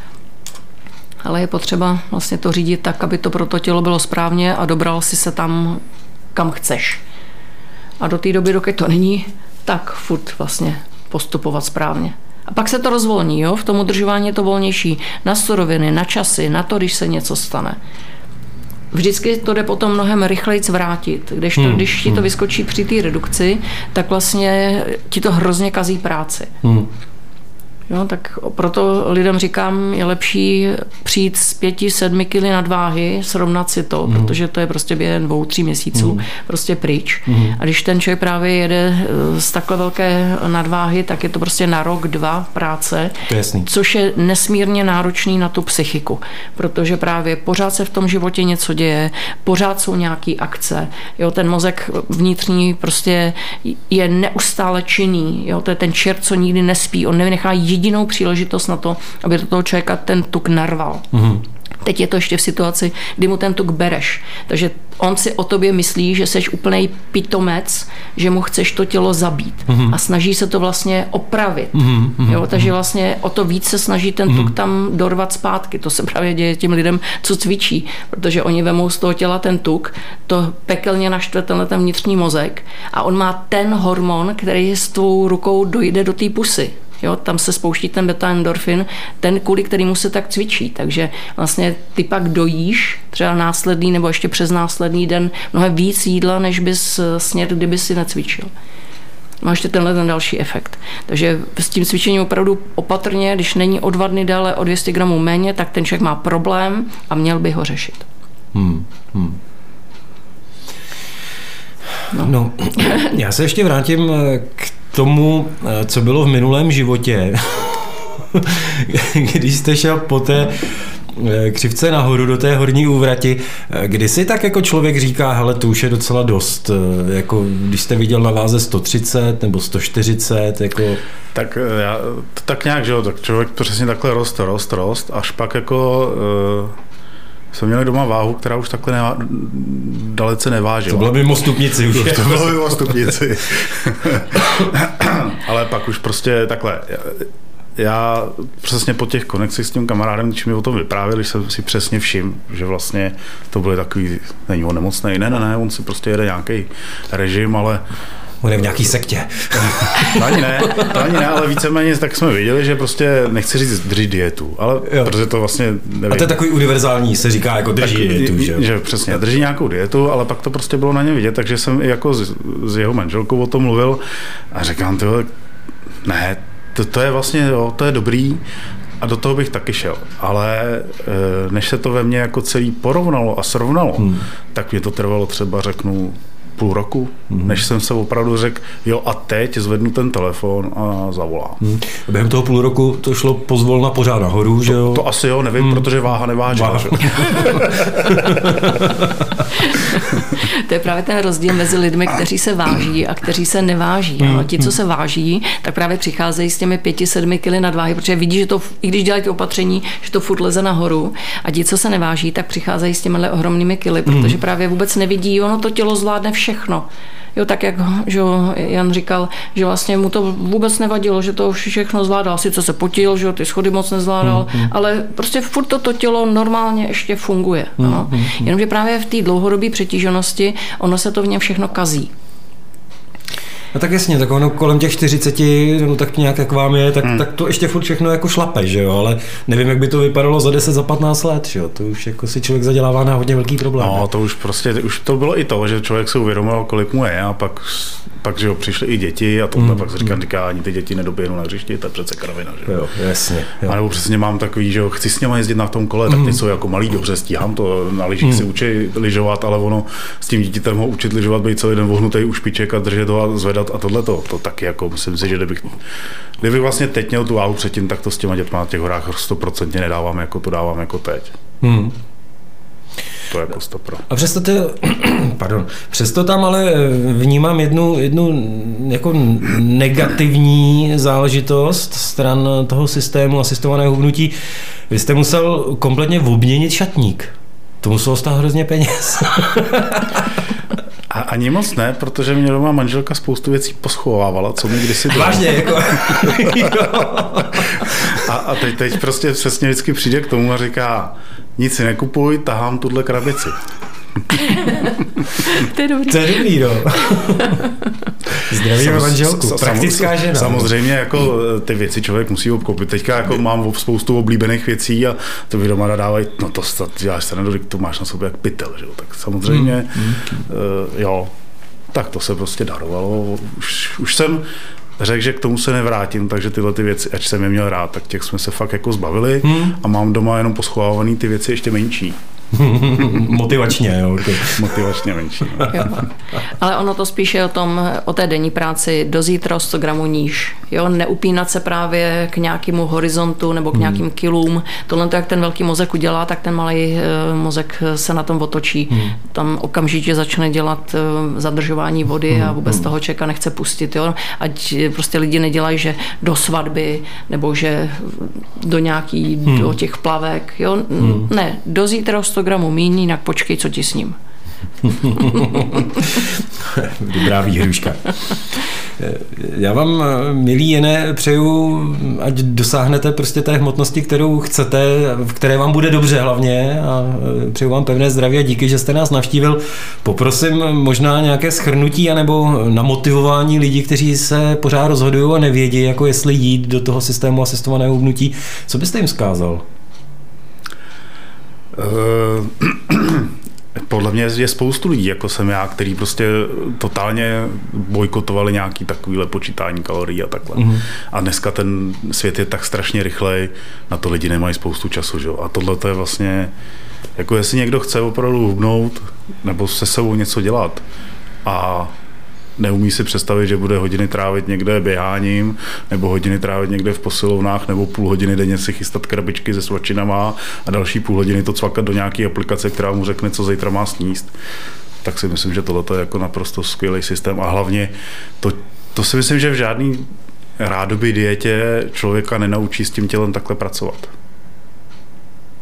Ale je potřeba vlastně to řídit tak, aby to pro to tělo bylo správně a dobral si se tam, kam chceš. A do té doby, dokud to není, tak furt vlastně postupovat správně. A pak se to rozvolní, jo? v tom udržování je to volnější na suroviny, na časy, na to, když se něco stane vždycky to jde potom mnohem rychleji vrátit. Když, to, hmm. když ti to hmm. vyskočí při té redukci, tak vlastně ti to hrozně kazí práci. Hmm. Jo, tak proto lidem říkám, je lepší přijít z pěti, sedmi kily nadváhy, srovnat si to, mm. protože to je prostě během dvou, tří měsíců mm. prostě pryč. Mm. A když ten člověk právě jede eh, z takhle velké nadváhy, tak je to prostě na rok, dva práce, Jasný. což je nesmírně náročný na tu psychiku, protože právě pořád se v tom životě něco děje, pořád jsou nějaké akce, jo, ten mozek vnitřní prostě je neustále činný, jo, to je ten čert, co nikdy nespí, on nevynechá jedinou příležitost na to, aby do toho člověka ten tuk narval. Mm-hmm. Teď je to ještě v situaci, kdy mu ten tuk bereš. Takže on si o tobě myslí, že jsi úplný pitomec, že mu chceš to tělo zabít. Mm-hmm. A snaží se to vlastně opravit. Mm-hmm. Jo, takže vlastně o to víc se snaží ten tuk mm-hmm. tam dorvat zpátky. To se právě děje těm lidem, co cvičí. Protože oni vemou z toho těla ten tuk, to pekelně naštve tenhle ten vnitřní mozek a on má ten hormon, který s tvou rukou dojde do té pusy. Jo, tam se spouští ten beta-endorfin, ten, kvůli kterýmu se tak cvičí. Takže vlastně ty pak dojíš třeba následný nebo ještě přes následný den mnohem víc jídla, než bys sněd, kdyby si necvičil. Má ještě tenhle ten další efekt. Takže s tím cvičením opravdu opatrně, když není o dva dny déle o 200 gramů méně, tak ten člověk má problém a měl by ho řešit. Hmm, hmm. No. no, já se ještě vrátím k tomu, eh, co bylo v minulém životě, [LAUGHS] když jste šel po té eh, křivce nahoru do té horní úvrati, eh, kdy si tak jako člověk říká, hele, to už je docela dost, jako když jste viděl na váze 130 nebo 140, jako... Tak, já, tak nějak, že jo, tak člověk přesně takhle rost, rost, rost, až pak jako jsme měli doma váhu, která už takhle nevá, dalece nevážila. To bylo mimo stupnici už. to bylo mimo [LAUGHS] stupnici. [COUGHS] Ale pak už prostě takhle, já přesně po těch konexích s tím kamarádem, když mi o tom vyprávěli, jsem si přesně všim, že vlastně to byly takový, není on nemocný, ne, ne, ne, on si prostě jede nějaký režim, ale On je v nějaký sektě. to ani ne, to ani ne, ale víceméně tak jsme viděli, že prostě nechci říct drží dietu, ale jo. protože to vlastně nevím. A to je takový univerzální, se říká jako drží tak, dietu, že? že přesně, drží nějakou dietu, ale pak to prostě bylo na ně vidět, takže jsem i jako s, s jeho manželkou o tom mluvil a říkám, to ne, to, to je vlastně, jo, to je dobrý, a do toho bych taky šel. Ale e, než se to ve mně jako celý porovnalo a srovnalo, hmm. tak mě to trvalo třeba, řeknu, půl roku, hmm. než jsem se opravdu řekl, jo a teď zvednu ten telefon a zavolám. Hmm. Během toho půl roku to šlo pozvolna pořád nahoru, to, že jo? To asi jo, nevím, hmm. protože váha nevážila. Váha. [LAUGHS] to je právě ten rozdíl mezi lidmi, kteří se váží a kteří se neváží. Hmm. Ti, co se váží, tak právě přicházejí s těmi pěti, sedmi kily nadváhy, protože vidí, že to, i když dělají ty opatření, že to furt leze nahoru. A ti, co se neváží, tak přicházejí s těmi ohromnými kily, protože hmm. právě vůbec nevidí, ono to tělo zvládne vše všechno. Jo, tak jak že Jan říkal, že vlastně mu to vůbec nevadilo, že to všechno zvládal. Sice se potil, že ty schody moc nezvládal, hmm, hmm. ale prostě furt toto tělo normálně ještě funguje. Hmm, no. hmm, hmm. Jenomže právě v té dlouhodobé přetíženosti ono se to v něm všechno kazí. No tak jasně, tak ono kolem těch 40, no tak nějak jak vám je, tak, hmm. tak to ještě furt všechno jako šlape, že jo, ale nevím, jak by to vypadalo za 10, za 15 let, že jo, to už jako si člověk zadělává na hodně velký problém. No, to už prostě, už to bylo i to, že člověk se uvědomil, kolik mu je a pak pak, že jo, přišly i děti a to mm, pak se říká, mm. říká, ani ty děti nedoběhnou na hřišti, to je přece kravina, že jo. jasně. Jo. A nebo přesně mám takový, že jo, chci s něma jezdit na tom kole, tak ty mm. jsou jako malý, dobře, stíhám to, na lyžích mm. si učí lyžovat, ale ono s tím dítětem ho učit lyžovat, být celý den vohnutý u špiček a držet ho a zvedat a tohle to, to taky jako myslím si, že kdybych, kdybych vlastně teď měl tu váhu předtím, tak to s těma dětma na těch horách 100% nedávám, jako to dávám jako teď. Mm to jako stopro. A přesto, ty, [CLEARS THROAT] pardon, přesto tam ale vnímám jednu, jednu jako negativní záležitost stran toho systému asistovaného hubnutí. Vy jste musel kompletně obměnit šatník. To muselo stát hrozně peněz. [LAUGHS] A ani moc ne, protože mě doma manželka spoustu věcí poschovávala, co mi kdysi dala. Vážně, jako. [LAUGHS] a, a teď, teď prostě přesně vždycky přijde k tomu a říká, nic si nekupuj, tahám tuhle krabici. [LAUGHS] to je dobrý. To je dobrý, no. [LAUGHS] Zdravíme manželku, praktická žena. Samozřejmě jako eh, ty věci člověk musí obkoupit. Teďka jako mám spoustu oblíbených věcí a to vy doma nadávají, no to, děláš se to máš na sobě jak pytel, že? tak samozřejmě, mm. Uh, jo, tak to se prostě darovalo. Už, už jsem řekl, že k tomu se nevrátím, takže tyhle ty věci, ať jsem je měl rád, tak těch jsme se fakt jako zbavili hmm. a mám doma jenom poschovávaný ty věci ještě menší. Motivačně, jo. Motivačně menší. Jo. Ale ono to spíše o tom, o té denní práci do zítra 100 gramů níž. Jo, neupínat se právě k nějakému horizontu nebo k hmm. nějakým kilům. Tohle, jak ten velký mozek udělá, tak ten malý eh, mozek se na tom otočí. Hmm. Tam okamžitě začne dělat eh, zadržování vody hmm. a vůbec hmm. toho čeka nechce pustit. Jo. Ať prostě lidi nedělají, že do svatby nebo že do nějaký, hmm. do těch plavek. Jo. Hmm. Ne, do zítra 100 gramů míní, jinak počkej, co ti s ním. [LAUGHS] Dobrá výhruška. Já vám, milí Jené, přeju, ať dosáhnete prostě té hmotnosti, kterou chcete, v které vám bude dobře hlavně a přeju vám pevné zdraví a díky, že jste nás navštívil. Poprosím možná nějaké schrnutí anebo namotivování lidí, kteří se pořád rozhodují a nevědí, jako jestli jít do toho systému asistovaného hubnutí. Co byste jim zkázal? Eh, [CLEARS THROAT] podle mě je spoustu lidí, jako jsem já, který prostě totálně bojkotovali nějaký takovýhle počítání kalorií a takhle. Mm-hmm. A dneska ten svět je tak strašně rychlej, na to lidi nemají spoustu času, že? A tohle to je vlastně, jako jestli někdo chce opravdu hubnout, nebo se sebou něco dělat a neumí si představit, že bude hodiny trávit někde běháním, nebo hodiny trávit někde v posilovnách, nebo půl hodiny denně si chystat krabičky se svačinama a další půl hodiny to cvakat do nějaké aplikace, která mu řekne, co zítra má sníst. Tak si myslím, že tohle je jako naprosto skvělý systém a hlavně to, to si myslím, že v žádný rádoby dietě člověka nenaučí s tím tělem takhle pracovat.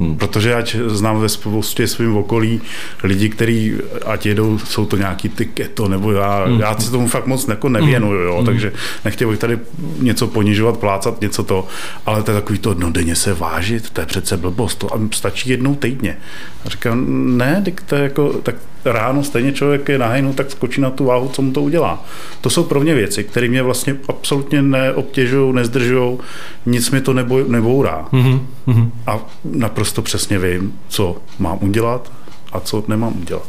Hmm. Protože ať znám ve spoustě svým okolí lidi, kteří ať jedou, jsou to nějaký ty keto, nebo já, hmm. já se tomu fakt moc jako nevěnuju, jo, hmm. takže nechtěl bych tady něco ponižovat, plácat, něco to, ale to je takový to, no denně se vážit, to je přece blbost, to stačí jednou týdně. A říkám, ne, tak to je jako, tak ráno stejně člověk je nahejnu, tak skočí na tu váhu, co mu to udělá. To jsou pro mě věci, které mě vlastně absolutně neobtěžují, nezdržují, nic mi to nebo, nebourá. Mm-hmm. A naprosto přesně vím, co mám udělat a co nemám udělat.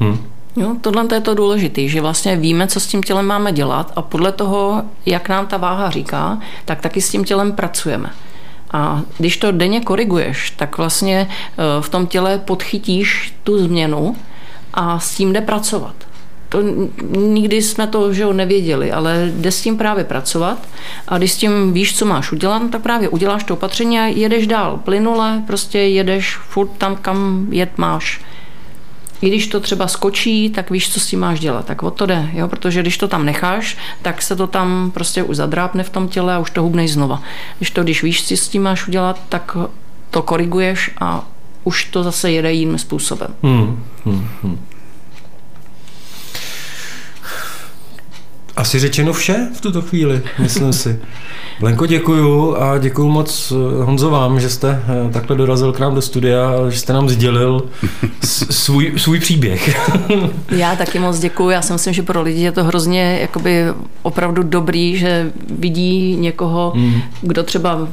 Hmm. Jo, tohle je to důležité, že vlastně víme, co s tím tělem máme dělat a podle toho, jak nám ta váha říká, tak taky s tím tělem pracujeme. A když to denně koriguješ, tak vlastně eh, v tom těle podchytíš tu změnu a s tím jde pracovat. To nikdy jsme to že jo, nevěděli, ale jde s tím právě pracovat a když s tím víš, co máš udělat, tak právě uděláš to opatření a jedeš dál. Plynule prostě jedeš furt tam, kam jet máš když to třeba skočí, tak víš, co s tím máš dělat. Tak o to jde, jo? protože když to tam necháš, tak se to tam prostě už zadrápne v tom těle a už to hubnej znova. Když to, když víš, co s tím máš udělat, tak to koriguješ a už to zase jede jiným způsobem. Hmm, hmm, hmm. Asi řečeno vše v tuto chvíli, myslím si. Lenko, děkuju a děkuju moc eh, Honzo vám, že jste eh, takhle dorazil k nám do studia, že jste nám sdělil svůj, svůj příběh. [LAUGHS] Já taky moc děkuju. Já si myslím, že pro lidi je to hrozně jakoby opravdu dobrý, že vidí někoho, mm. kdo třeba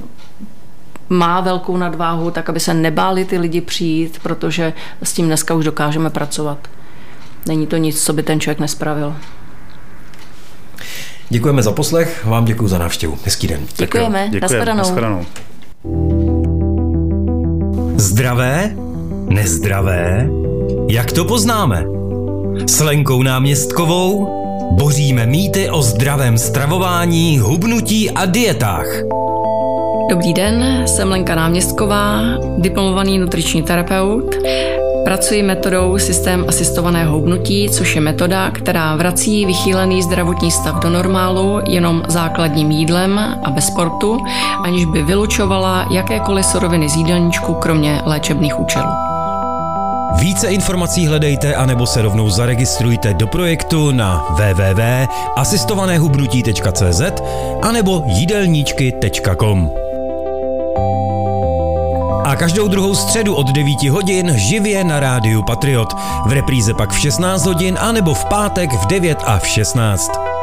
má velkou nadváhu, tak aby se nebáli ty lidi přijít, protože s tím dneska už dokážeme pracovat. Není to nic, co by ten člověk nespravil. Děkujeme za poslech, vám děkuji za návštěvu. Hezký den. Děkujeme. Děkujeme. Nashledanou. Zdravé? Nezdravé? Jak to poznáme? S Lenkou náměstkovou boříme mýty o zdravém stravování, hubnutí a dietách. Dobrý den, jsem Lenka Náměstková, diplomovaný nutriční terapeut. Pracuji metodou systém asistovaného houbnutí, což je metoda, která vrací vychýlený zdravotní stav do normálu jenom základním jídlem a bez sportu, aniž by vylučovala jakékoliv suroviny z jídelníčku, kromě léčebných účelů. Více informací hledejte anebo se rovnou zaregistrujte do projektu na www.asistovanéhubnutí.cz anebo jídelníčky.com každou druhou středu od 9 hodin živě na rádiu Patriot. V repríze pak v 16 hodin a nebo v pátek v 9 a v 16.